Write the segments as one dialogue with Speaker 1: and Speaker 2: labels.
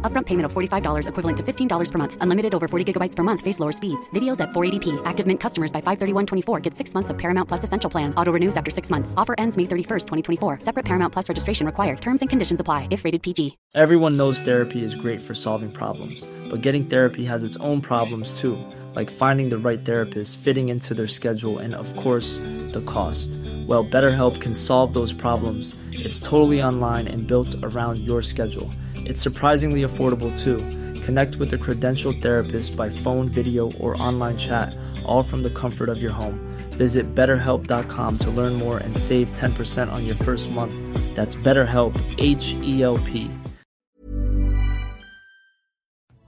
Speaker 1: Upfront payment of $45 equivalent to $15 per month. Unlimited over 40 gigabytes per month. Face lower speeds. Videos at 480p. Active Mint customers by 531.24 get six months of Paramount Plus Essential Plan. Auto renews after six months. Offer ends May 31st, 2024. Separate Paramount Plus registration required. Terms and conditions apply if rated PG.
Speaker 2: Everyone knows therapy is great for solving problems, but getting therapy has its own problems too, like finding the right therapist, fitting into their schedule, and of course, the cost. Well, BetterHelp can solve those problems. It's totally online and built around your schedule. It's surprisingly affordable too. Connect with a credentialed therapist by phone, video, or online chat, all from the comfort of your home. Visit betterhelp.com to learn more and save 10% on your first month. That's BetterHelp, H E L P.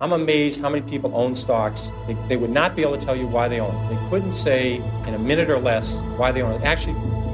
Speaker 3: I'm amazed how many people own stocks. They, they would not be able to tell you why they own. They couldn't say in a minute or less why they own it. Actually,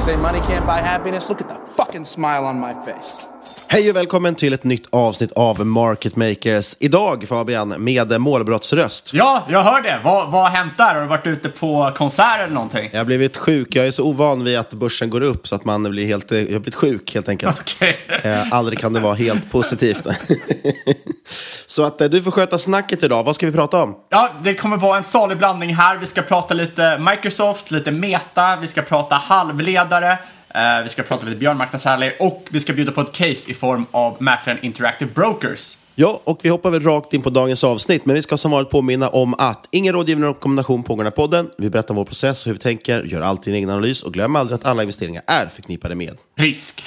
Speaker 4: Say money can't buy happiness. Look at the fucking smile on my face.
Speaker 5: Hej och välkommen till ett nytt avsnitt av Market Makers. Idag Fabian med målbrottsröst.
Speaker 6: Ja, jag hör det. Vad, vad har hänt där? Har du varit ute på konsert eller någonting?
Speaker 5: Jag har blivit sjuk. Jag är så ovan vid att börsen går upp så att man blir helt, jag har blivit sjuk helt enkelt.
Speaker 6: Okej.
Speaker 5: Eh, aldrig kan det vara helt positivt. så att eh, du får sköta snacket idag. Vad ska vi prata om?
Speaker 6: Ja, det kommer vara en salig blandning här. Vi ska prata lite Microsoft, lite Meta, vi ska prata halvledare, eh, vi ska prata lite björnmarknadsrally och vi ska bjuda på ett case i form av mäklaren Interactive Brokers.
Speaker 5: Ja, och vi hoppar väl rakt in på dagens avsnitt, men vi ska som vanligt påminna om att ingen rådgivning och rekommendation pågår här podden. Vi berättar om vår process och hur vi tänker, gör alltid en egen analys och glöm aldrig att alla investeringar är förknippade med
Speaker 6: Risk.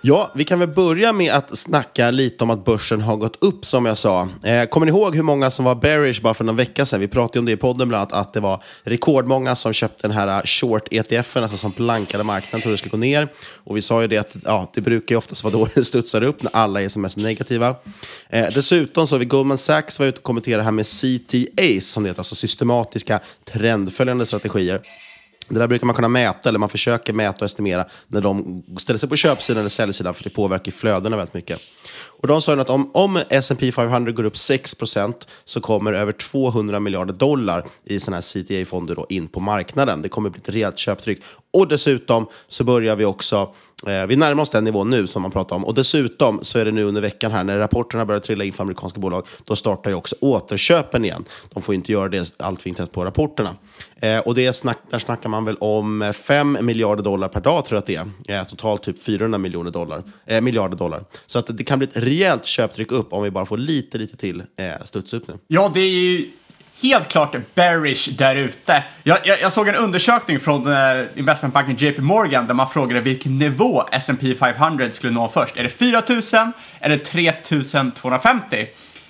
Speaker 5: Ja, vi kan väl börja med att snacka lite om att börsen har gått upp som jag sa. Eh, kommer ni ihåg hur många som var bearish bara för någon vecka sedan? Vi pratade om det i podden bland annat, att det var rekordmånga som köpte den här eh, short ETFen, alltså som blankade marknaden, trodde det skulle gå ner. Och vi sa ju det att ja, det brukar ju oftast vara då det studsar upp, när alla är som mest negativa. Eh, dessutom så har vi Goldman Sachs var ute och kommenterade här med CTAs, som det heter, alltså systematiska trendföljande strategier. Det där brukar man kunna mäta, eller man försöker mäta och estimera när de ställer sig på köpsidan eller säljsidan, för det påverkar flödena väldigt mycket. Och de sa ju att om, om S&P 500 går upp 6% så kommer över 200 miljarder dollar i sådana här CTA-fonder då in på marknaden. Det kommer bli ett rejält köptryck. Och dessutom så börjar vi också Eh, vi närmar oss den nivån nu som man pratar om. Och dessutom så är det nu under veckan här, när rapporterna börjar trilla in för amerikanska bolag, då startar ju också återköpen igen. De får inte göra det allt för tätt på rapporterna. Eh, och det snack, där snackar man väl om 5 miljarder dollar per dag, tror jag att det är. Eh, totalt typ 400 miljoner dollar, eh, miljarder dollar. Så att det kan bli ett rejält köptryck upp om vi bara får lite, lite till eh, studs upp nu.
Speaker 6: Ja, det är ju helt klart bearish där ute. Jag, jag, jag, såg en undersökning från eh, investmentbanken JP Morgan där man frågade vilken nivå S&P 500 skulle nå först. Är det 4 000 eller 3 250?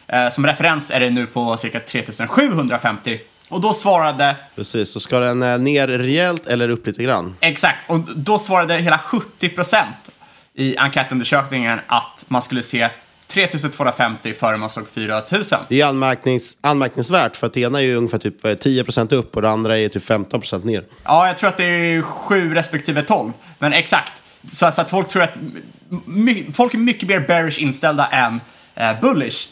Speaker 6: Eh, som referens är det nu på cirka 3 750. Och då svarade...
Speaker 5: Precis, så ska den ner rejält eller upp lite grann?
Speaker 6: Exakt, och då svarade hela 70 procent i enkätundersökningen att man skulle se 3250 före man såg 4000.
Speaker 5: Det är anmärknings, anmärkningsvärt för att det ena är ju ungefär typ 10% upp och det andra är typ 15% ner.
Speaker 6: Ja, jag tror att det är 7 respektive 12. Men exakt. Så, så att folk tror att my, folk är mycket mer bearish inställda än eh, bullish.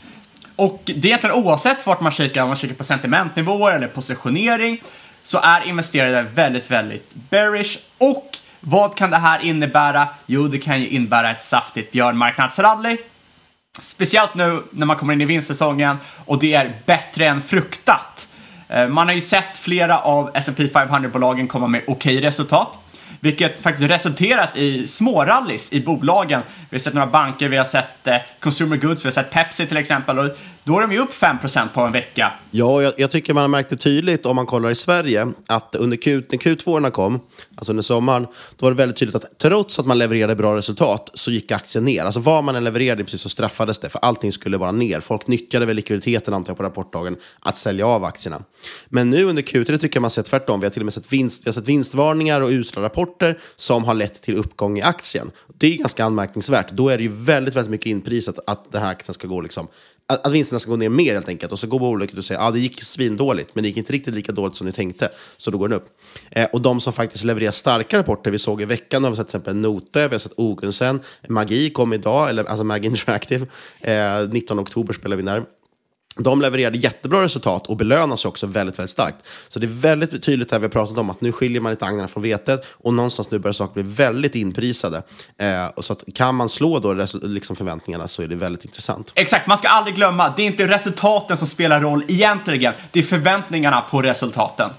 Speaker 6: Och det är egentligen oavsett vart man kikar, om man kikar på sentimentnivåer eller positionering, så är investerare väldigt, väldigt bearish. Och vad kan det här innebära? Jo, det kan ju innebära ett saftigt björnmarknadsrally. Speciellt nu när man kommer in i vinstsäsongen och det är bättre än fruktat. Eh, man har ju sett flera av S&P 500-bolagen komma med okej resultat vilket faktiskt resulterat i smårallys i bolagen. Vi har sett några banker, vi har sett eh, Consumer Goods, vi har sett Pepsi till exempel och då är de ju upp 5% på en vecka.
Speaker 5: Ja, jag, jag, tycker man har märkt det tydligt om man kollar i Sverige att under Q, när Q2 kom, alltså under sommaren, då var det väldigt tydligt att trots att man levererade bra resultat så gick aktien ner. Alltså vad man än levererade precis så straffades det, för allting skulle vara ner. Folk nyttjade väl likviditeten antar jag på rapportdagen att sälja av aktierna. Men nu under Q3 tycker jag man sett tvärtom. Vi har till och med sett, vinst, vi har sett vinstvarningar och usla rapporter som har lett till uppgång i aktien. Det är ganska anmärkningsvärt. Då är det ju väldigt, väldigt mycket inprisat att den här aktien ska gå liksom att, vinsterna ska gå ner mer helt enkelt. Och så går bolaget och säger att ah, det gick svindåligt, men det gick inte riktigt lika dåligt som ni tänkte. Så då går den upp. Eh, och de som faktiskt levererar starka rapporter, vi såg i veckan, har vi sett till exempel Note, vi har sett Ogunsen, Magi kom idag, eller, alltså Magi Interactive, eh, 19 oktober spelar vi när. De levererade jättebra resultat och belönas också väldigt, väldigt starkt. Så det är väldigt tydligt här vi har pratat om att nu skiljer man lite agnarna från vetet och någonstans nu börjar saker bli väldigt inprisade. Eh, och så att kan man slå då liksom förväntningarna så är det väldigt intressant.
Speaker 6: Exakt, man ska aldrig glömma, det är inte resultaten som spelar roll egentligen, det är förväntningarna på resultaten.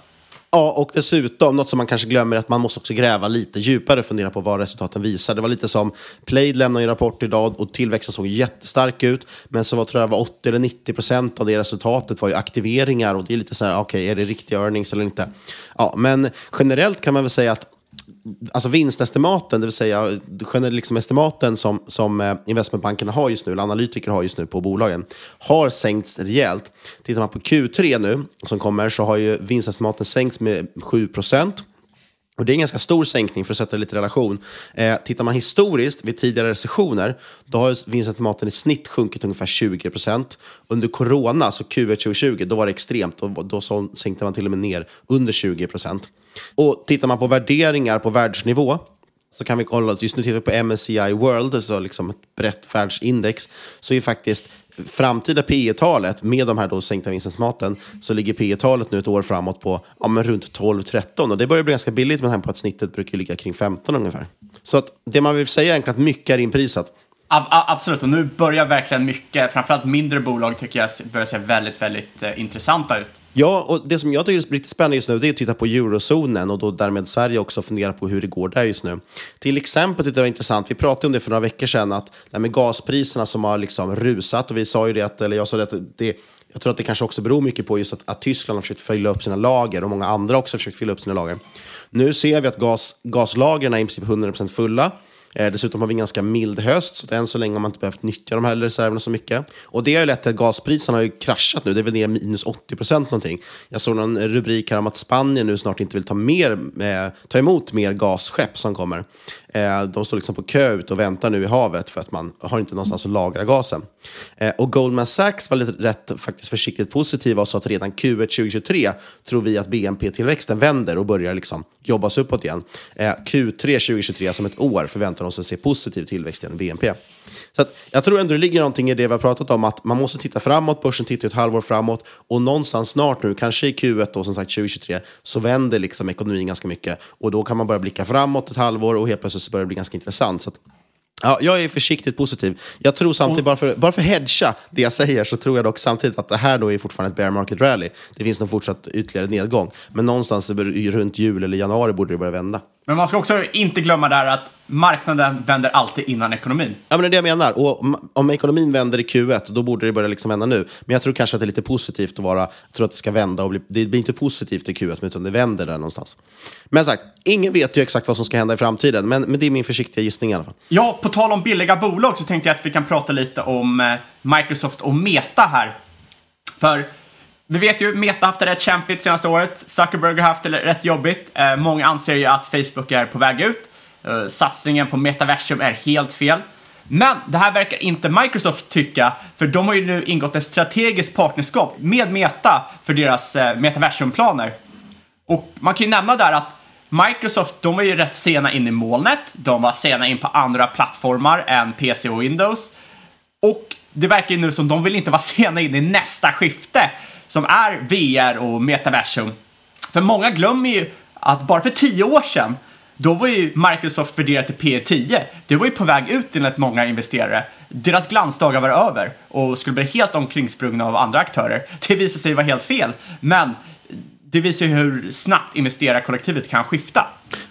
Speaker 5: Ja, och dessutom, något som man kanske glömmer, är att man måste också gräva lite djupare och fundera på vad resultaten visar. Det var lite som Plaid lämnade en rapport idag och tillväxten såg jättestark ut, men så var, tror jag var 80 eller 90 procent av det resultatet var ju aktiveringar och det är lite så här, okej, okay, är det riktiga earnings eller inte? Ja, men generellt kan man väl säga att alltså vinstestimaten, det vill säga liksom estimaten som, som eh, investmentbankerna har just nu, eller analytiker har just nu på bolagen, har sänkts rejält. Tittar man på Q3 nu, som kommer, så har ju vinstestimaten sänkts med 7 procent. Och det är en ganska stor sänkning för att sätta det lite i relation. Eh, tittar man historiskt vid tidigare recessioner, då har vinstestimaten i snitt sjunkit ungefär 20 procent. Under corona, så Q1 2020, då var det extremt. Då, då sänkte man till och med ner under 20 procent och tittar man på värderingar på världsnivå så kan vi kolla, just nu tittar vi på MSCI World, alltså liksom ett brett världsindex, så är faktiskt framtida P talet med de här då sänkta vinstestimaten så ligger P talet nu ett år framåt på ja, men runt 12-13 och det börjar bli ganska billigt med tanke på att snittet brukar ligga kring 15 ungefär. Så att det man vill säga är egentligen att mycket är inprisat.
Speaker 6: Absolut, och nu börjar verkligen mycket, framförallt mindre bolag tycker jag börjar se väldigt, väldigt eh, intressanta ut.
Speaker 5: Ja, och det som jag tycker är riktigt spännande just nu det är att titta på eurozonen och då därmed Sverige också fundera på hur det går där just nu. Till exempel tycker jag det är intressant, vi pratade om det för några veckor sedan, att det med gaspriserna som har liksom rusat och vi sa ju det, att, eller jag sa det att det jag tror att det kanske också beror mycket på just att, att Tyskland har försökt fylla upp sina lager och många andra också har försökt fylla upp sina lager. Nu ser vi att gas, gaslagren är i princip 100% fulla. Eh, dessutom har vi en ganska mild höst, så än så länge har man inte behövt nyttja de här reserverna så mycket. Och det har ju lett till att gaspriserna har ju kraschat nu. Det är väl ner minus 80 procent någonting. Jag såg någon rubrik här om att Spanien nu snart inte vill ta, mer, eh, ta emot mer gasskepp som kommer. Eh, de står liksom på kö ut och väntar nu i havet för att man har inte någonstans att lagra gasen. Eh, och Goldman Sachs var lite rätt faktiskt försiktigt positiva och sa att redan Q1 2023 tror vi att BNP-tillväxten vänder och börjar liksom jobbas uppåt igen. Eh, Q3 2023 som ett år förväntar de sig se positiv tillväxt i BNP. Så jag tror ändå det ligger någonting i det vi har pratat om, att man måste titta framåt, börsen tittar ett halvår framåt och någonstans snart nu, kanske i Q1 då, som sagt 2023, så vänder liksom ekonomin ganska mycket och då kan man börja blicka framåt ett halvår och helt plötsligt så börjar det bli ganska intressant. Så att, Ja, jag är försiktigt positiv. Jag tror samtidigt, bara för, bara för att hedga det jag säger, så tror jag dock samtidigt att det här då är fortfarande ett bear market rally. Det finns nog fortsatt ytterligare nedgång. Men någonstans runt jul eller januari borde det börja vända.
Speaker 6: Men man ska också inte glömma där att marknaden vänder alltid innan ekonomin.
Speaker 5: Ja, men det är det jag menar. Och om ekonomin vänder i Q1, då borde det börja liksom vända nu. Men jag tror kanske att det är lite positivt att vara, jag tror att det ska vända och bli, det blir inte positivt i Q1, utan det vänder där någonstans. Men sagt, ingen vet ju exakt vad som ska hända i framtiden, men, men det är min försiktiga gissning i alla fall.
Speaker 6: Ja, på tal om billiga bolag så tänkte jag att vi kan prata lite om eh, Microsoft och Meta här. För vi vet ju, Meta har haft det rätt kämpigt senaste året. Zuckerberg har haft det rätt jobbigt. Eh, många anser ju att Facebook är på väg ut. Eh, satsningen på metaversum är helt fel. Men det här verkar inte Microsoft tycka, för de har ju nu ingått ett strategiskt partnerskap med Meta för deras eh, metaversumplaner. Och man kan ju nämna där att Microsoft, de var ju rätt sena in i molnet. De var sena in på andra plattformar än PC och Windows. Och det verkar ju nu som de vill inte vara sena in i nästa skifte som är VR och metaversum. För många glömmer ju att bara för tio år sedan då var ju Microsoft värderat till P 10. Det var ju på väg ut enligt många investerare. Deras glansdagar var över och skulle bli helt omkringsprungna av andra aktörer. Det visade sig vara helt fel, men det visar ju hur snabbt investerarkollektivet kan skifta.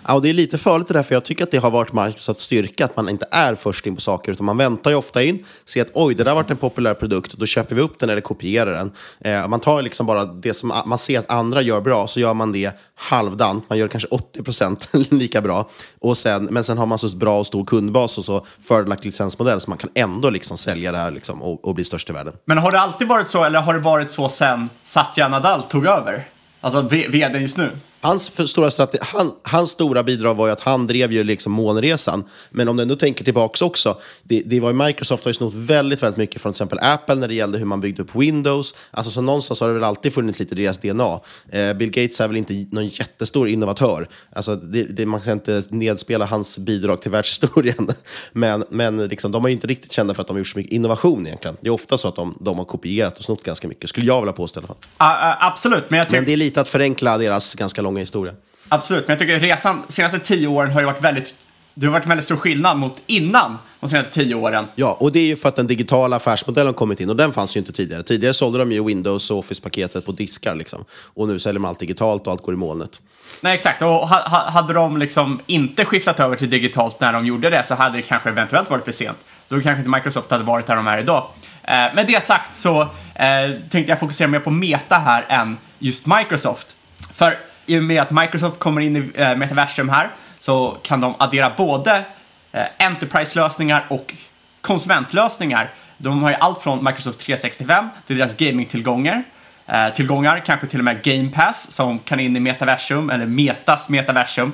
Speaker 5: Ja, och det är lite farligt det där, för jag tycker att det har varit Microsofts styrka att man inte är först in på saker, utan man väntar ju ofta in, ser att oj, det där har varit en populär produkt, då köper vi upp den eller kopierar den. Eh, man tar liksom bara det som man ser att andra gör bra, så gör man det halvdant, man gör kanske 80% lika bra. Och sen, men sen har man så bra och stor kundbas och så fördelaktig licensmodell, så man kan ändå liksom sälja det här liksom och, och bli störst i världen.
Speaker 6: Men har det alltid varit så, eller har det varit så sen Satya Nadal tog över? Alltså vdn just nu.
Speaker 5: Hans stora, strategi, han, hans stora bidrag var ju att han drev ju liksom månresan. Men om du ändå tänker tillbaka också, det, det var ju Microsoft har ju snott väldigt, väldigt mycket från till exempel Apple när det gällde hur man byggde upp Windows. Alltså så någonstans har det väl alltid funnits lite deras DNA. Eh, Bill Gates är väl inte någon jättestor innovatör. Alltså det, det, man kan inte nedspela hans bidrag till världshistorien. men men liksom, de är ju inte riktigt kända för att de har gjort så mycket innovation egentligen. Det är ofta så att de, de har kopierat och snott ganska mycket, skulle jag vilja påstå i alla fall.
Speaker 6: Uh, uh, absolut, men jag
Speaker 5: Men det är lite att förenkla deras ganska långa historia.
Speaker 6: Absolut, men jag tycker resan de senaste tio åren har ju varit väldigt det har varit en väldigt stor skillnad mot innan de senaste tio åren.
Speaker 5: Ja, och det är ju för att den digitala affärsmodellen har kommit in och den fanns ju inte tidigare. Tidigare sålde de ju Windows och Office-paketet på diskar liksom. Och nu säljer man allt digitalt och allt går i molnet.
Speaker 6: Nej, exakt. Och hade de liksom inte skiftat över till digitalt när de gjorde det så hade det kanske eventuellt varit för sent. Då kanske inte Microsoft hade varit där de är idag. Eh, med det sagt så eh, tänkte jag fokusera mer på Meta här än just Microsoft. För i och med att Microsoft kommer in i eh, metaversum här så kan de addera både eh, Enterprise-lösningar och konsumentlösningar. De har ju allt från Microsoft 365 till deras gamingtillgångar. Eh, tillgångar, kanske till och med Game Pass som kan in i metaversum, eller Metas metaversum.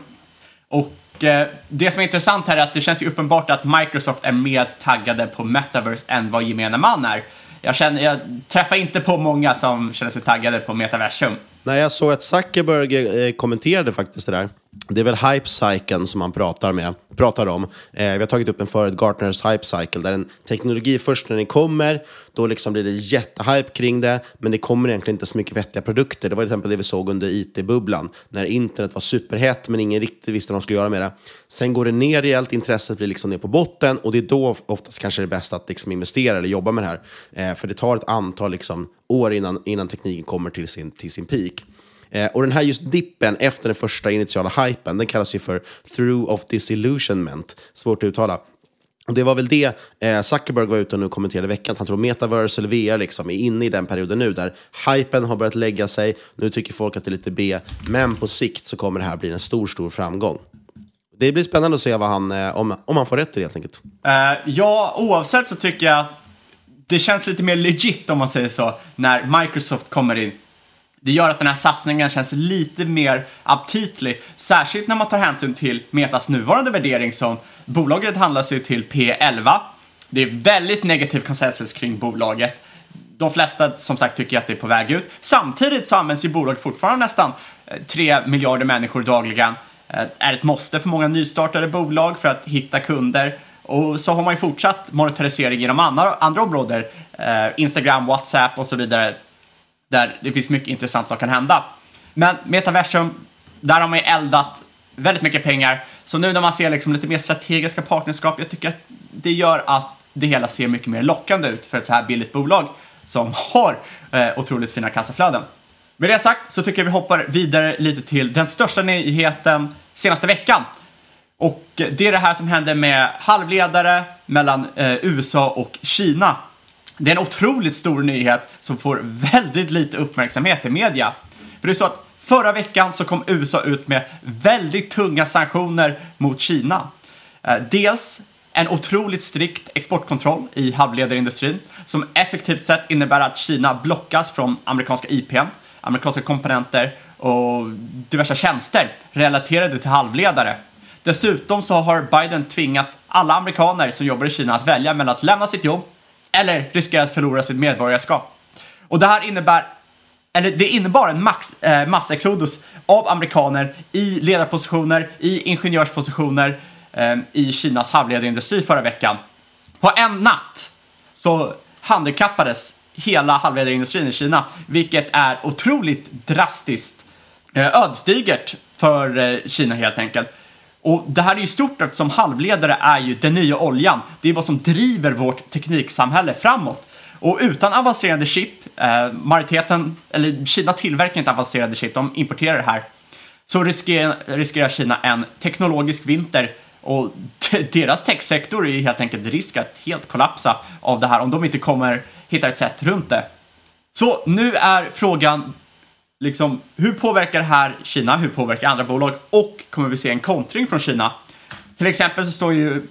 Speaker 6: Och eh, det som är intressant här är att det känns ju uppenbart att Microsoft är mer taggade på metaverse än vad gemene man är. Jag, känner, jag träffar inte på många som känner sig taggade på metaversum.
Speaker 5: Nej, jag såg att Zuckerberg eh, kommenterade faktiskt det där. Det är väl hype cycle som man pratar, med, pratar om. Eh, vi har tagit upp en förut, Gartners hype cycle, där en teknologi först när den kommer, då liksom blir det jättehype kring det, men det kommer egentligen inte så mycket vettiga produkter. Det var till exempel det vi såg under IT-bubblan, när internet var superhett, men ingen riktigt visste vad de skulle göra med det. Sen går det ner rejält, intresset blir liksom ner på botten, och det är då oftast kanske det är bäst att liksom investera eller jobba med det här. Eh, för det tar ett antal liksom, år innan, innan tekniken kommer till sin, till sin peak. Eh, och den här just dippen efter den första initiala hypen, den kallas ju för through of disillusionment. Svårt att uttala. Och det var väl det eh, Zuckerberg var ute och nu kommenterade i veckan, att han tror metaverse eller VR liksom är inne i den perioden nu, där hypen har börjat lägga sig, nu tycker folk att det är lite B, men på sikt så kommer det här bli en stor, stor framgång. Det blir spännande att se vad han, eh, om, om han får rätt i det helt enkelt.
Speaker 6: Uh, ja, oavsett så tycker jag det känns lite mer legit om man säger så, när Microsoft kommer in. Det gör att den här satsningen känns lite mer aptitlig, särskilt när man tar hänsyn till Metas nuvarande värdering som bolaget handlar sig till P11. Det är väldigt negativ konsensus kring bolaget. De flesta som sagt tycker att det är på väg ut. Samtidigt så används ju bolaget fortfarande nästan eh, 3 miljarder människor dagligen. Det är ett måste för många nystartade bolag för att hitta kunder. Och så har man ju fortsatt monetarisering inom andra, andra områden. Eh, Instagram, WhatsApp och så vidare där det finns mycket intressant som kan hända. Men metaversum, där har man ju eldat väldigt mycket pengar. Så nu när man ser liksom lite mer strategiska partnerskap, jag tycker att det gör att det hela ser mycket mer lockande ut för ett så här billigt bolag som har eh, otroligt fina kassaflöden. Med det sagt så tycker jag vi hoppar vidare lite till den största nyheten senaste veckan. Och det är det här som hände med halvledare mellan eh, USA och Kina det är en otroligt stor nyhet som får väldigt lite uppmärksamhet i media. För det är så att förra veckan så kom USA ut med väldigt tunga sanktioner mot Kina. Eh, dels en otroligt strikt exportkontroll i halvledarindustrin som effektivt sett innebär att Kina blockas från amerikanska IPn, amerikanska komponenter och diverse tjänster relaterade till halvledare. Dessutom så har Biden tvingat alla amerikaner som jobbar i Kina att välja mellan att lämna sitt jobb eller riskerar att förlora sitt medborgarskap. Och det här innebär eller det innebar en max, eh, massexodus av amerikaner i ledarpositioner, i ingenjörspositioner eh, i Kinas halvledarindustri förra veckan. På en natt så handikappades hela halvledarindustrin i Kina, vilket är otroligt drastiskt eh, ödesdigert för eh, Kina helt enkelt. Och det här är ju stort eftersom halvledare är ju den nya oljan. Det är vad som driver vårt tekniksamhälle framåt. Och utan avancerade chip, eh, majoriteten, eller Kina tillverkar inte avancerade chip, de importerar det här, så riskerar, riskerar Kina en teknologisk vinter och deras techsektor är helt enkelt risk att helt kollapsa av det här om de inte kommer hitta ett sätt runt det. Så nu är frågan liksom, hur påverkar det här Kina? Hur påverkar andra bolag? Och kommer vi se en kontring från Kina? Till exempel så står ju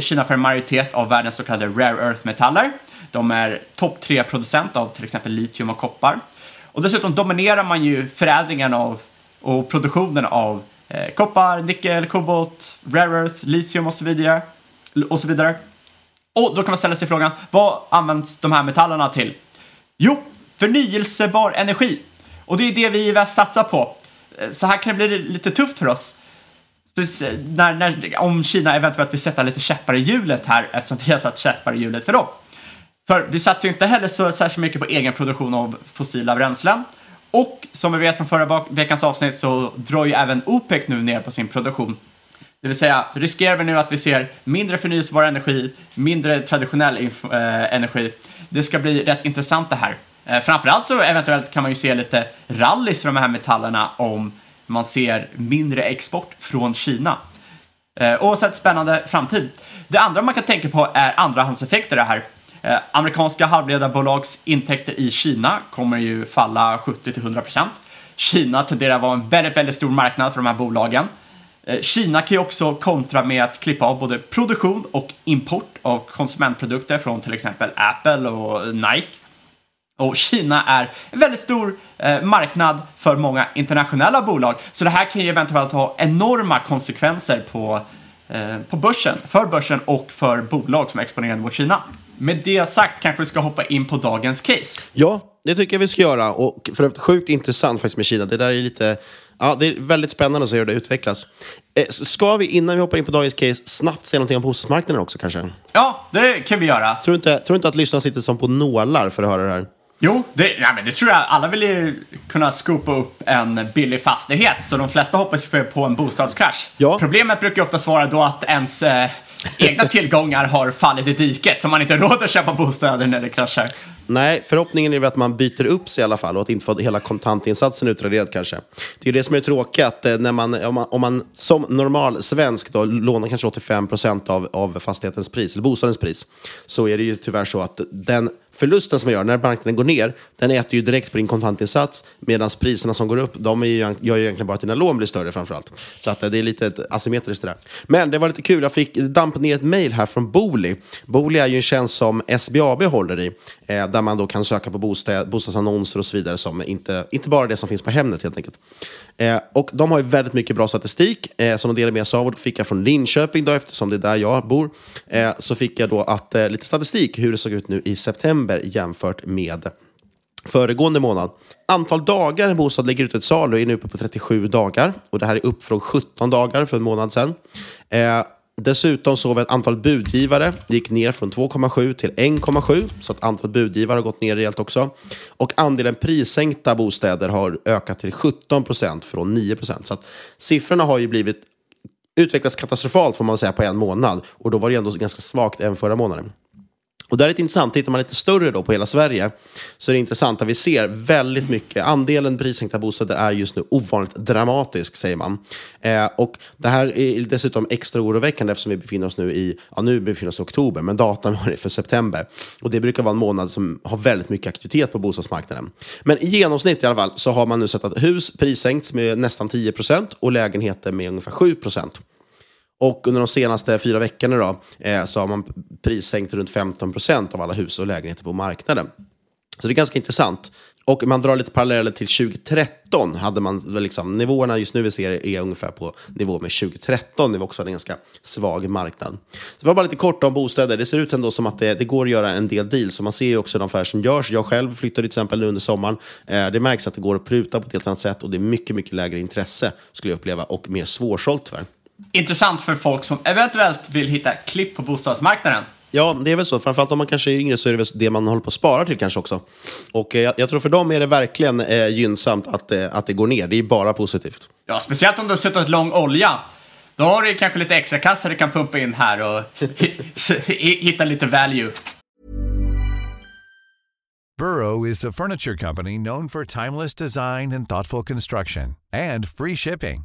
Speaker 6: Kina för en majoritet av världens så kallade rare earth-metaller. De är topp tre producent av till exempel litium och koppar. Och dessutom dominerar man ju förädlingen av och produktionen av eh, koppar, nickel, kobolt, rare earth, litium och så vidare. Och så vidare. Och då kan man ställa sig frågan, vad används de här metallerna till? Jo, förnyelsebar energi. Och det är det vi i väst satsar på. Eh, så här kan det bli lite tufft för oss. När, när, om Kina eventuellt vill sätta lite käppar i hjulet här eftersom vi har satt käppar i hjulet för dem. För vi satsar ju inte heller så särskilt mycket på egen produktion av fossila bränslen. Och som vi vet från förra veckans avsnitt så drar ju även OPEC nu ner på sin produktion. Det vill säga, riskerar vi nu att vi ser mindre förnyelsebar energi, mindre traditionell eh, energi. Det ska bli rätt intressant det här. Eh, framförallt så eventuellt kan man ju se lite rallys för de här metallerna om man ser mindre export från Kina. Eh, oavsett spännande framtid. Det andra man kan tänka på är andrahandseffekter det här. Eh, amerikanska halvledarbolags intäkter i Kina kommer ju falla 70-100%. Kina tenderar att vara en väldigt, väldigt stor marknad för de här bolagen. Eh, Kina kan ju också kontra med att klippa av både produktion och import av konsumentprodukter från till exempel Apple och Nike. Och Kina är en väldigt stor eh, marknad för många internationella bolag, så det här kan ju eventuellt ha enorma konsekvenser på, eh, på börsen, för börsen och för bolag som är exponerade mot Kina. Med det sagt kanske vi ska hoppa in på dagens case.
Speaker 5: Ja, det tycker jag vi ska göra. Och för övrigt sjukt intressant faktiskt med Kina. Det där är lite... Ja, det är väldigt spännande att se hur det utvecklas. Eh, ska vi innan vi hoppar in på dagens case snabbt säga någonting om bostadsmarknaden också kanske?
Speaker 6: Ja, det kan vi göra.
Speaker 5: Tror inte, tror inte att lyssnarna sitter som på nålar för att höra det här?
Speaker 6: Jo, det, ja, men det tror jag. Alla vill ju kunna skopa upp en billig fastighet, så de flesta hoppas på en bostadskrasch.
Speaker 5: Ja.
Speaker 6: Problemet brukar ju oftast vara då att ens eh, egna tillgångar har fallit i diket, så man inte råd att köpa bostäder när det kraschar.
Speaker 5: Nej, förhoppningen är väl att man byter upp sig i alla fall och att inte få hela kontantinsatsen utraderad kanske. Det är det som är tråkigt, att eh, när man, om, man, om man som normal svensk då lånar kanske 85 procent av, av fastighetens pris, eller bostadens pris, så är det ju tyvärr så att den förlusten som man gör när marknaden går ner, den äter ju direkt på din kontantinsats, medan priserna som går upp, de är ju, gör ju egentligen bara att dina lån blir större framförallt. Så att eh, det är lite asymmetriskt det där. Men det var lite kul, jag fick damp ner ett mejl här från Booli. Booli är ju en tjänst som SBAB håller i, eh, där man då kan söka på bostad, bostadsannonser och så vidare, som inte, inte bara det som finns på Hemnet helt enkelt. Eh, och de har ju väldigt mycket bra statistik eh, som de delar med sig av. Och fick jag från Linköping, då, eftersom det är där jag bor. Eh, så fick jag då att, eh, lite statistik hur det såg ut nu i september jämfört med föregående månad. Antal dagar en bostad ligger ute till salu är nu uppe på 37 dagar. Och Det här är upp från 17 dagar för en månad sedan. Eh, Dessutom såg vi att antal budgivare gick ner från 2,7 till 1,7. Så att antal budgivare har gått ner rejält också. Och andelen prissänkta bostäder har ökat till 17 procent från 9 procent. Så att siffrorna har ju blivit utvecklats katastrofalt får man säga på en månad. Och då var det ändå ganska svagt än förra månaden. Och där är det intressant, tittar man lite större då på hela Sverige så är det intressant att vi ser väldigt mycket, andelen prissänkta bostäder är just nu ovanligt dramatisk säger man. Eh, och det här är dessutom extra oroväckande eftersom vi befinner oss nu i, ja nu befinner oss i oktober, men datan var det för september. Och det brukar vara en månad som har väldigt mycket aktivitet på bostadsmarknaden. Men i genomsnitt i alla fall så har man nu sett att hus prissänkts med nästan 10% och lägenheter med ungefär 7 och under de senaste fyra veckorna då, eh, så har man prissänkt runt 15 procent av alla hus och lägenheter på marknaden. Så det är ganska intressant. Och man drar lite paralleller till 2013. Hade man liksom, nivåerna just nu vi ser är ungefär på nivå med 2013. Det var också en ganska svag marknad. Så det var bara lite kort om bostäder. Det ser ut ändå som att det, det går att göra en del deals. Så man ser ju också de affärer som görs. Jag själv flyttade till exempel nu under sommaren. Eh, det märks att det går att pruta på ett helt annat sätt och det är mycket, mycket lägre intresse skulle jag uppleva och mer svårsålt tyvärr.
Speaker 6: Intressant för folk som eventuellt vill hitta klipp på bostadsmarknaden.
Speaker 5: Ja, det är väl så. Framförallt om man kanske är yngre så är det väl det man håller på att spara till kanske också. Och eh, jag, jag, tror för dem är det verkligen eh, gynnsamt att, eh, att det går ner. Det är bara positivt.
Speaker 6: Ja, speciellt om du har suttit lång olja. Då har du kanske lite extra kassar du kan pumpa in här och hitta lite value.
Speaker 7: Burrow is a furniture company known for timeless design and thoughtful construction and free shipping.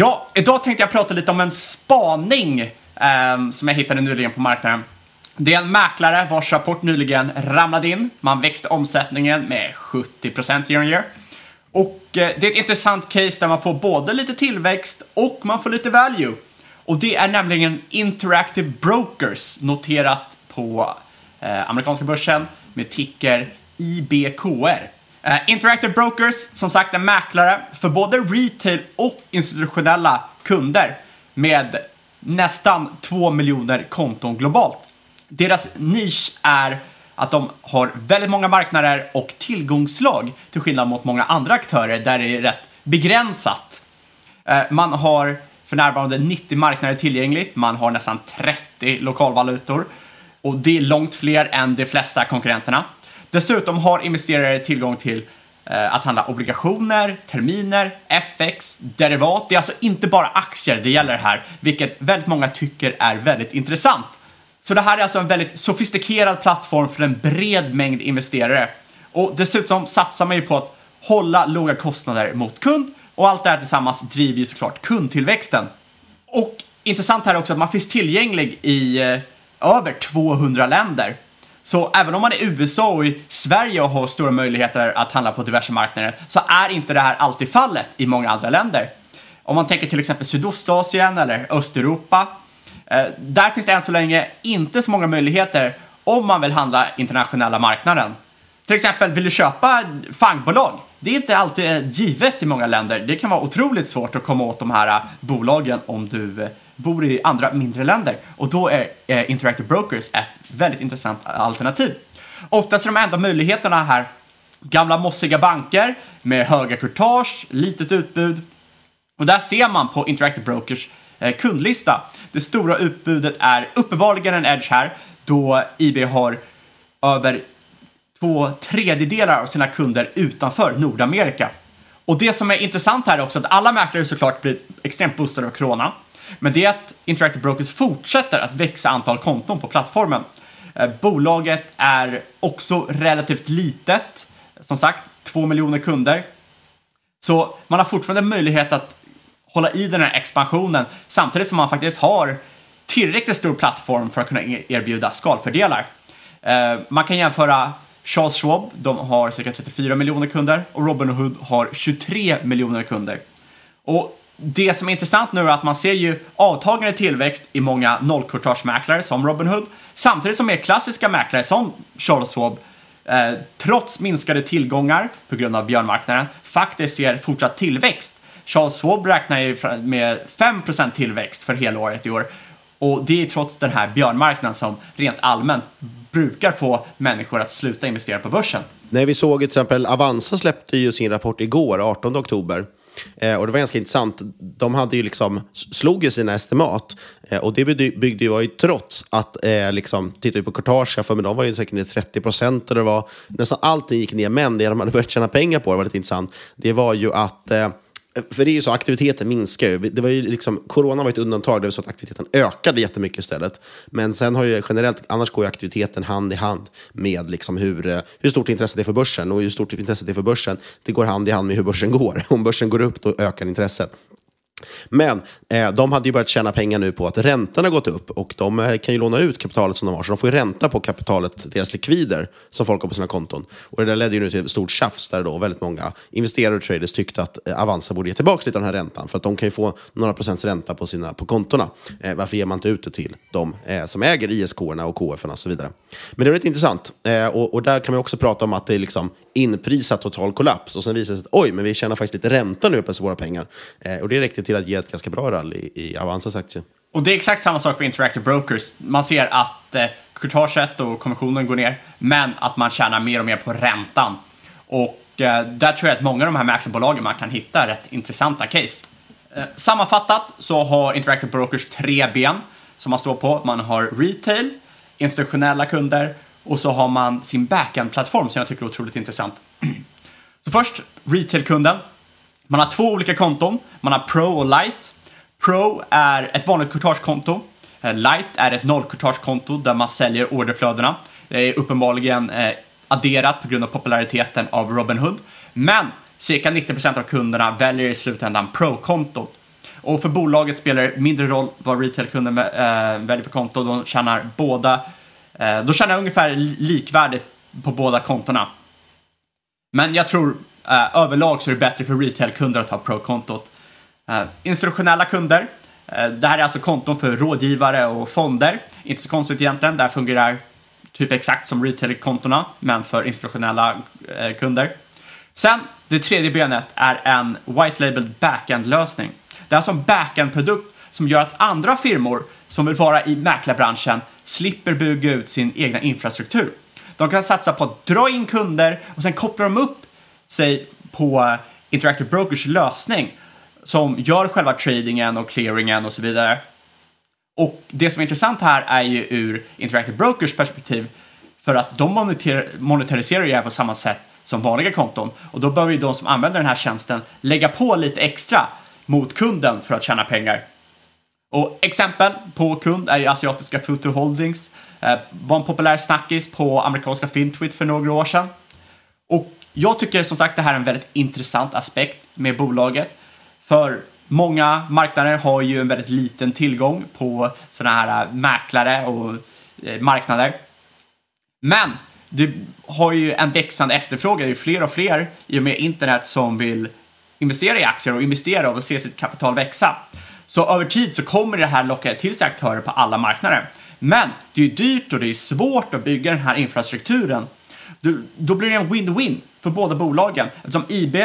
Speaker 6: Ja, idag tänkte jag prata lite om en spaning eh, som jag hittade nyligen på marknaden. Det är en mäklare vars rapport nyligen ramlade in. Man växte omsättningen med 70% year on year. Och eh, det är ett intressant case där man får både lite tillväxt och man får lite value. Och det är nämligen Interactive Brokers, noterat på eh, amerikanska börsen med ticker IBKR. Eh, interactive Brokers, som sagt en mäklare för både retail och institutionella kunder med nästan 2 miljoner konton globalt. Deras nisch är att de har väldigt många marknader och tillgångslag till skillnad mot många andra aktörer där det är rätt begränsat. Eh, man har för närvarande 90 marknader tillgängligt, man har nästan 30 lokalvalutor och det är långt fler än de flesta konkurrenterna. Dessutom har investerare tillgång till eh, att handla obligationer, terminer, FX, derivat. Det är alltså inte bara aktier det gäller här, vilket väldigt många tycker är väldigt intressant. Så det här är alltså en väldigt sofistikerad plattform för en bred mängd investerare. Och dessutom satsar man ju på att hålla låga kostnader mot kund och allt det här tillsammans driver ju såklart kundtillväxten. Och intressant här också att man finns tillgänglig i eh, över 200 länder. Så även om man är i USA och i Sverige och har stora möjligheter att handla på diverse marknader så är inte det här alltid fallet i många andra länder. Om man tänker till exempel Sydostasien eller Östeuropa. Eh, där finns det än så länge inte så många möjligheter om man vill handla internationella marknaden. Till exempel, vill du köpa fangbolag? Det är inte alltid givet i många länder. Det kan vara otroligt svårt att komma åt de här eh, bolagen om du eh, bor i andra mindre länder. Och då är eh, Interactive Brokers ett väldigt intressant alternativ. Oftast är de enda möjligheterna här gamla mossiga banker med höga courtage, litet utbud. Och där ser man på Interactive Brokers eh, kundlista. Det stora utbudet är uppenbarligen en edge här då IB har över två tredjedelar av sina kunder utanför Nordamerika. Och det som är intressant här är också att alla mäklare såklart blir extremt boostade av corona. Men det är att Interactive Brokers fortsätter att växa antal konton på plattformen. Eh, bolaget är också relativt litet. Som sagt, två miljoner kunder. Så man har fortfarande möjlighet att hålla i den här expansionen samtidigt som man faktiskt har tillräckligt stor plattform för att kunna e- erbjuda skalfördelar. Eh, man kan jämföra Charles Schwab, de har cirka 34 miljoner kunder och Robinhood har 23 miljoner kunder. Och det som är intressant nu är att man ser ju avtagande tillväxt i många nollkortagemäklare som Robinhood, samtidigt som mer klassiska mäklare som Charles Schwab, eh, trots minskade tillgångar på grund av björnmarknaden, faktiskt ser fortsatt tillväxt. Charles Schwab räknar ju med 5% tillväxt för hela året i år och det är trots den här björnmarknaden som rent allmänt brukar få människor att sluta investera på börsen.
Speaker 5: Nej, vi såg till exempel Avanza släppte ju sin rapport igår, 18 oktober. Eh, och det var ganska intressant. De hade ju liksom, slog ju sina estimat. Eh, och det byggde ju, var ju trots att, eh, liksom, tittar vi på Courtage, för men de var ju säkert ner 30 procent det var nästan allting gick ner. Men det de hade börjat tjäna pengar på, det var lite intressant, det var ju att eh, för det är ju så, aktiviteten minskar ju. Det var ju liksom, corona var ett undantag, det var så att aktiviteten ökade jättemycket istället. Men sen har ju generellt, annars går ju aktiviteten hand i hand med liksom hur, eh, hur stort intresset är för börsen. Och hur stort intresset är för börsen, det går hand i hand med hur börsen går. Om börsen går upp, då ökar intresset. Men eh, de hade ju börjat tjäna pengar nu på att räntan har gått upp och de eh, kan ju låna ut kapitalet som de har. Så de får ju ränta på kapitalet, deras likvider, som folk har på sina konton. Och det där ledde ju nu till ett stort tjafs där då väldigt många investerare och traders tyckte att eh, Avanza borde ge tillbaka lite av den här räntan. För att de kan ju få några procents ränta på, sina, på kontona. Eh, varför ger man inte ut det till de eh, som äger ISK och KF och så vidare? Men det är lite intressant. Eh, och, och, där kan man också prata om att det är liksom inprisat total kollaps. Och sen visar det sig att oj, men vi tjänar faktiskt lite ränta nu på våra pengar. Eh, och det räckte till att ge ett ganska bra rally i Avanzas aktie.
Speaker 6: Och det är exakt samma sak på Interactive Brokers. Man ser att eh, courtaget och kommissionen går ner, men att man tjänar mer och mer på räntan. Och eh, där tror jag att många av de här mäklarbolagen man kan hitta rätt intressanta case. Eh, sammanfattat så har Interactive Brokers tre ben som man står på. Man har retail, institutionella kunder och så har man sin backend-plattform som jag tycker är otroligt intressant. Så först retail-kunden. Man har två olika konton. Man har Pro och Light. Pro är ett vanligt courtagekonto. Eh, Lite Light är ett nollcourtagekonto där man säljer orderflödena. Det är uppenbarligen eh, adderat på grund av populariteten av Robinhood. Men cirka 90% av kunderna väljer i slutändan Pro-kontot. Och för bolaget spelar det mindre roll vad retailkunden eh, väljer för konto. De tjänar båda, de tjänar ungefär likvärdigt på båda kontona. Men jag tror Eh, överlag så är det bättre för retailkunder att ha Pro-kontot. Uh, institutionella kunder. Uh, det här är alltså konton för rådgivare och fonder. Inte så konstigt egentligen. Det här fungerar typ exakt som retailkontona men för institutionella uh, kunder. Sen, det tredje benet är en white labeled backend-lösning. Det är alltså en backend-produkt som gör att andra firmor som vill vara i mäklarbranschen slipper bygga ut sin egna infrastruktur. De kan satsa på att dra in kunder och sen kopplar de upp sig på Interactive Brokers lösning som gör själva tradingen och clearingen och så vidare. Och det som är intressant här är ju ur Interactive Brokers perspektiv för att de monetar monetariserar ju på samma sätt som vanliga konton och då behöver ju de som använder den här tjänsten lägga på lite extra mot kunden för att tjäna pengar. Och exempel på kund är ju asiatiska Futu Holdings, eh, var en populär snackis på amerikanska Fintwit för några år sedan. Och jag tycker som sagt det här är en väldigt intressant aspekt med bolaget. För många marknader har ju en väldigt liten tillgång på sådana här äh, mäklare och eh, marknader. Men du har ju en växande efterfrågan, det är fler och fler i och med internet som vill investera i aktier och investera och se sitt kapital växa. Så över tid så kommer det här locka till sig aktörer på alla marknader. Men det är dyrt och det är svårt att bygga den här infrastrukturen. Du, då blir det en win-win för båda bolagen. Eftersom IB,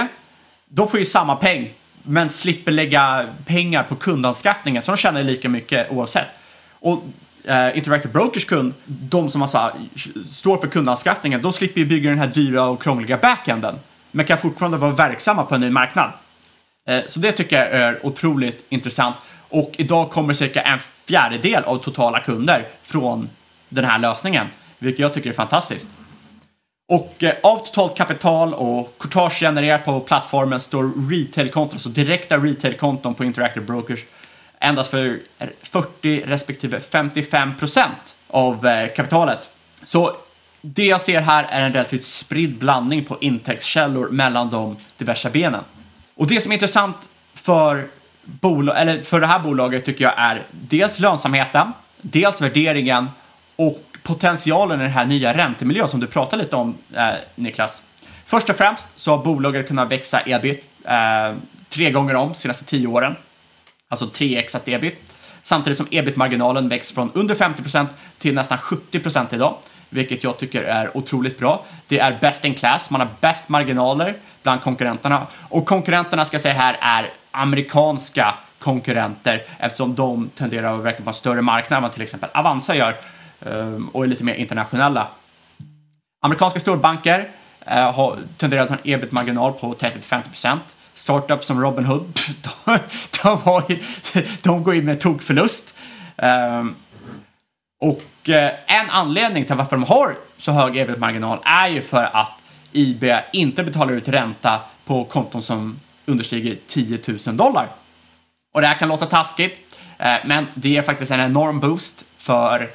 Speaker 6: de får ju samma peng, men slipper lägga pengar på kundanskaffningen, så de tjänar lika mycket oavsett. Och eh, Interactive Brokers kund, de som alltså står för kundanskaffningen, de slipper ju bygga den här dyra och krångliga backenden, men kan fortfarande vara verksamma på en ny marknad. Eh, så det tycker jag är otroligt intressant. Och idag kommer cirka en fjärdedel av totala kunder från den här lösningen, vilket jag tycker är fantastiskt. Och eh, av totalt kapital och courtage genererat på plattformen står retailkonton, så direkta retailkonton på Interactive Brokers endast för 40 respektive 55 procent av eh, kapitalet. Så det jag ser här är en relativt spridd blandning på intäktskällor mellan de diverse benen. Och det som är intressant för, eller för det här bolaget tycker jag är dels lönsamheten, dels värderingen och potentialen i den här nya räntemiljön som du pratar lite om, eh, Niklas. Först och främst så har bolaget kunnat växa ebit eh, tre gånger om de senaste tio åren. Alltså 3x ebit. Samtidigt som ebit-marginalen växt från under 50% till nästan 70% idag, vilket jag tycker är otroligt bra. Det är best in class, man har bäst marginaler bland konkurrenterna. Och konkurrenterna ska jag säga här är amerikanska konkurrenter eftersom de tenderar att verka på en större marknad än vad till exempel Avanza gör Ehm, och är lite mer internationella. Amerikanska storbanker eh, har, tenderar att ha en ebit-marginal på 30-50%. Startups som Robinhood, de, de, har, de går in med tokförlust. Ehm, och eh, en anledning till varför de har så hög ebit-marginal är ju för att IB inte betalar ut ränta på konton som understiger 10 000 dollar. Och det här kan låta taskigt, eh, men det ger faktiskt en enorm boost för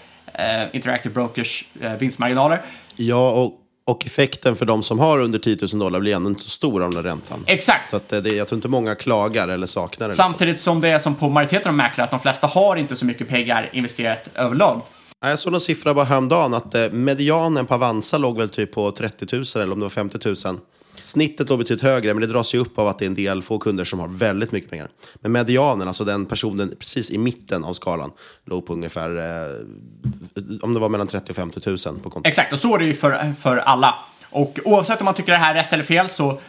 Speaker 6: Interactive Brokers eh, vinstmarginaler.
Speaker 5: Ja, och, och effekten för de som har under 10 000 dollar blir ändå inte så stor av den räntan.
Speaker 6: Exakt.
Speaker 5: Så att det, jag tror inte många klagar eller saknar det.
Speaker 6: Samtidigt liksom. som det är som på majoriteten av mäklare, att de flesta har inte så mycket pengar investerat överlag.
Speaker 5: Jag såg någon siffra bara häromdagen att eh, medianen på Avanza låg väl typ på 30 000 eller om det var 50 000. Snittet låg betydligt högre, men det dras ju upp av att det är en del få kunder som har väldigt mycket pengar. Men medianen, alltså den personen precis i mitten av skalan, låg på ungefär, eh, om det var mellan 30 och 50 000 på kontot.
Speaker 6: Exakt, och så är det ju för, för alla. Och oavsett om man tycker det här är rätt eller fel så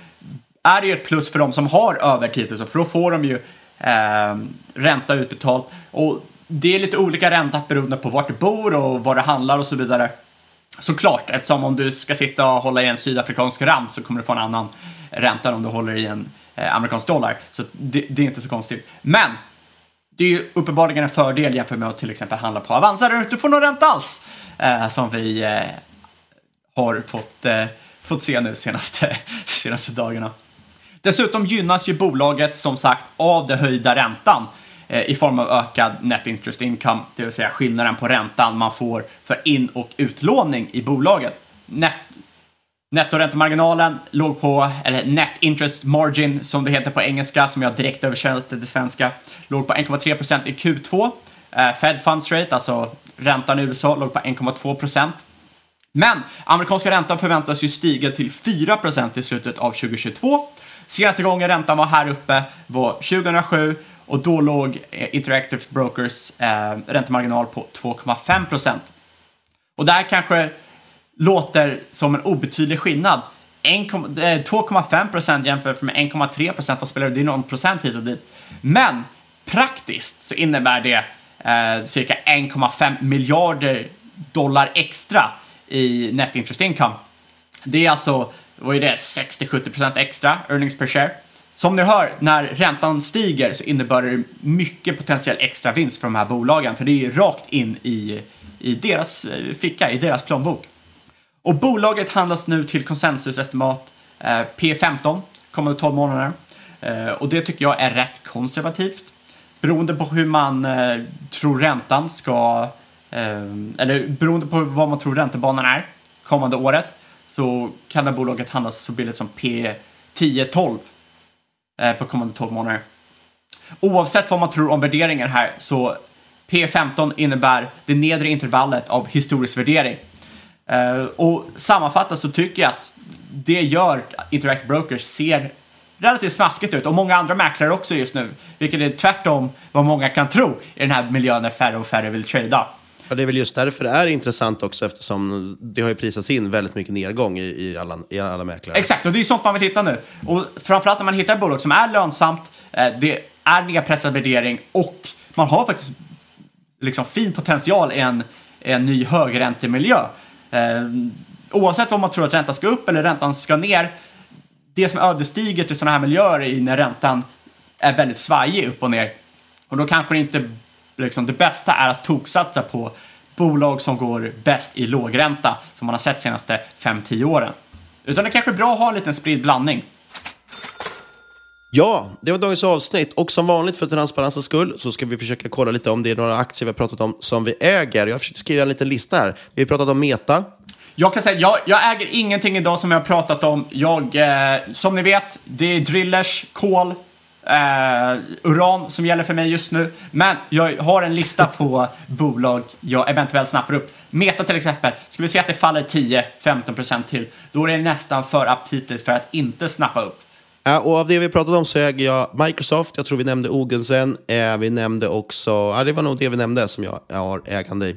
Speaker 6: är det ju ett plus för de som har över 10 000, för då får de ju eh, ränta utbetalt. Och det är lite olika ränta beroende på vart du bor och vad det handlar och så vidare. Såklart, eftersom om du ska sitta och hålla i en sydafrikansk rand så kommer du få en annan ränta än om du håller i en eh, amerikansk dollar. Så det, det, är inte så konstigt. Men det är ju uppenbarligen en fördel jämfört med att till exempel handla på Avanza där du inte får någon ränta alls. Eh, som vi eh, har fått, eh, fått se nu senaste, senaste dagarna. Dessutom gynnas ju bolaget som sagt av den höjda räntan. Eh, I form av ökad net interest income, det vill säga skillnaden på räntan man får för in och utlåning i bolaget. Net Nettoräntemarginalen låg på, eller net interest margin som det heter på engelska, som jag direkt översatte till svenska, låg på 1,3% i Q2. Eh, Fed funds rate, alltså räntan i USA, låg på 1,2% Men amerikanska räntan förväntas ju stiga till 4% i slutet av 2022. Senaste gången räntan var här uppe var 2007 och då låg eh, Interactive Brokers eh, räntemarginal på 2,5 procent. Och det här kanske låter som en obetydlig skillnad. 2,5 eh, procent jämfört med 1,3 procent, vad spelar det? är någon procent hit och dit. Men praktiskt så innebär det eh, cirka 1,5 miljarder dollar extra i net interest income. Det är alltså, vad är det, 60-70 procent extra earnings per share. Som ni hör, när räntan stiger så innebär det mycket potentiell extra vinst för de här bolagen, för det är rakt in i, i deras eh, ficka, i deras plånbok. Och bolaget handlas nu till konsensusestimat eh, P15 kommande 12 månader. Eh, och det tycker jag är rätt konservativt. Beroende på hur man eh, tror räntan ska, eh, eller beroende på vad man tror räntebanan är kommande året, så kan det bolaget handlas så billigt som P10-12 Eh, på kommande 12 månader. Oavsett vad man tror om värderingen här så P15 innebär det nedre intervallet av historisk värdering. Eh, och sammanfattat så tycker jag att det gör Interact Brokers ser relativt smaskigt ut och många andra mäklare också just nu, vilket är tvärtom vad många kan tro i den här miljön när färre och färre vill trada.
Speaker 5: Ja, det är väl just därför det är intressant också eftersom det har ju prisats in väldigt mycket nedgång i, i, alla, i alla mäklare.
Speaker 6: Exakt, och det är sånt man vill hitta nu. Och framförallt när man hittar ett bolag som är lönsamt, eh, det är nedpressad värdering och man har faktiskt liksom fin potential i en, en ny högräntemiljö. Eh, oavsett om man tror att räntan ska upp eller räntan ska ner, det som är ödesdigert i sådana här miljöer är när räntan är väldigt svajig upp och ner. Och då kanske det inte liksom, det bästa är att toksatsa på bolag som går bäst i lågränta, som man har sett de senaste 5-10 åren. Utan det kanske är bra att ha en liten spridd blandning.
Speaker 5: Ja, det var dagens avsnitt. Och som vanligt för transparensens skull så ska vi försöka kolla lite om det är några aktier vi har pratat om som vi äger. Jag har försökt skriva en liten lista här. Vi har pratat om Meta.
Speaker 6: Jag kan säga, jag, jag äger ingenting idag som jag har pratat om. Jag, eh, som ni vet, det är drillers, kol, Uh, uran som gäller för mig just nu. Men jag har en lista på bolag jag eventuellt snappar upp. Meta till exempel, ska vi se att det faller 10-15% till, då är det nästan för aptitligt för att inte snappa upp.
Speaker 5: Ja, och av det vi pratat om så äger jag Microsoft, jag tror vi nämnde Ogensen, eh, vi nämnde också, ja, det var nog det vi nämnde som jag, jag har ägande i.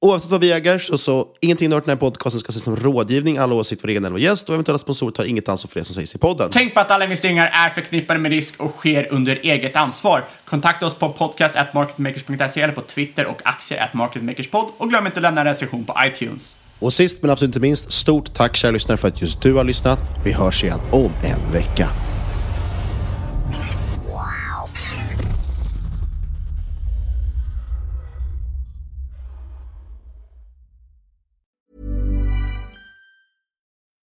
Speaker 5: Oavsett vad vi äger så, så ingenting i den här podcasten ska ses som rådgivning. Alla åsikter för egen eller gäst och eventuella sponsorer tar inget ansvar för det som sägs i podden.
Speaker 6: Tänk på att alla investeringar är förknippade med risk och sker under eget ansvar. Kontakta oss på podcast.marketmakers.se eller på Twitter och aktier marketmakerspod och glöm inte att lämna en recension på iTunes.
Speaker 5: Och sist men absolut inte minst, stort tack kära lyssnare för att just du har lyssnat. Vi hörs igen om en vecka.